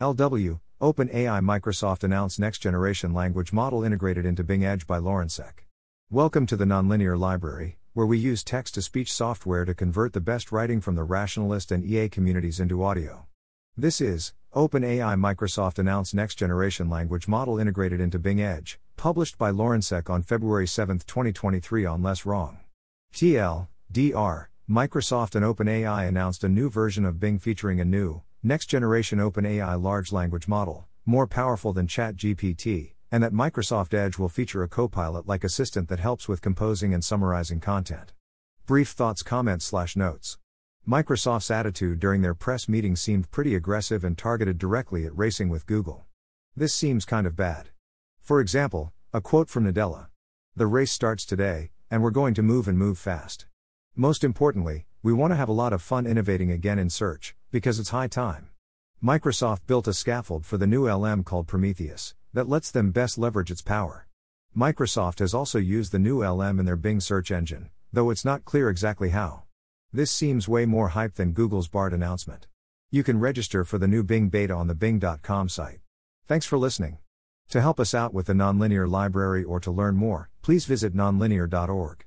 LW, OpenAI Microsoft announced next generation language model integrated into Bing Edge by LawrenceC. Welcome to the Nonlinear Library, where we use text to speech software to convert the best writing from the rationalist and EA communities into audio. This is OpenAI Microsoft announced next generation language model integrated into Bing Edge, published by LawrenceC on February 7, 2023 on Less Wrong. TL, DR, Microsoft and OpenAI announced a new version of Bing featuring a new, next generation OpenAI large language model, more powerful than ChatGPT, and that Microsoft Edge will feature a copilot like assistant that helps with composing and summarizing content. Brief thoughts, comments, slash notes. Microsoft's attitude during their press meeting seemed pretty aggressive and targeted directly at racing with Google. This seems kind of bad. For example, a quote from Nadella The race starts today, and we're going to move and move fast. Most importantly, we want to have a lot of fun innovating again in search, because it's high time. Microsoft built a scaffold for the new LM called Prometheus, that lets them best leverage its power. Microsoft has also used the new LM in their Bing search engine, though it's not clear exactly how. This seems way more hype than Google's Bard announcement. You can register for the new Bing beta on the Bing.com site. Thanks for listening. To help us out with the Nonlinear Library or to learn more, please visit nonlinear.org.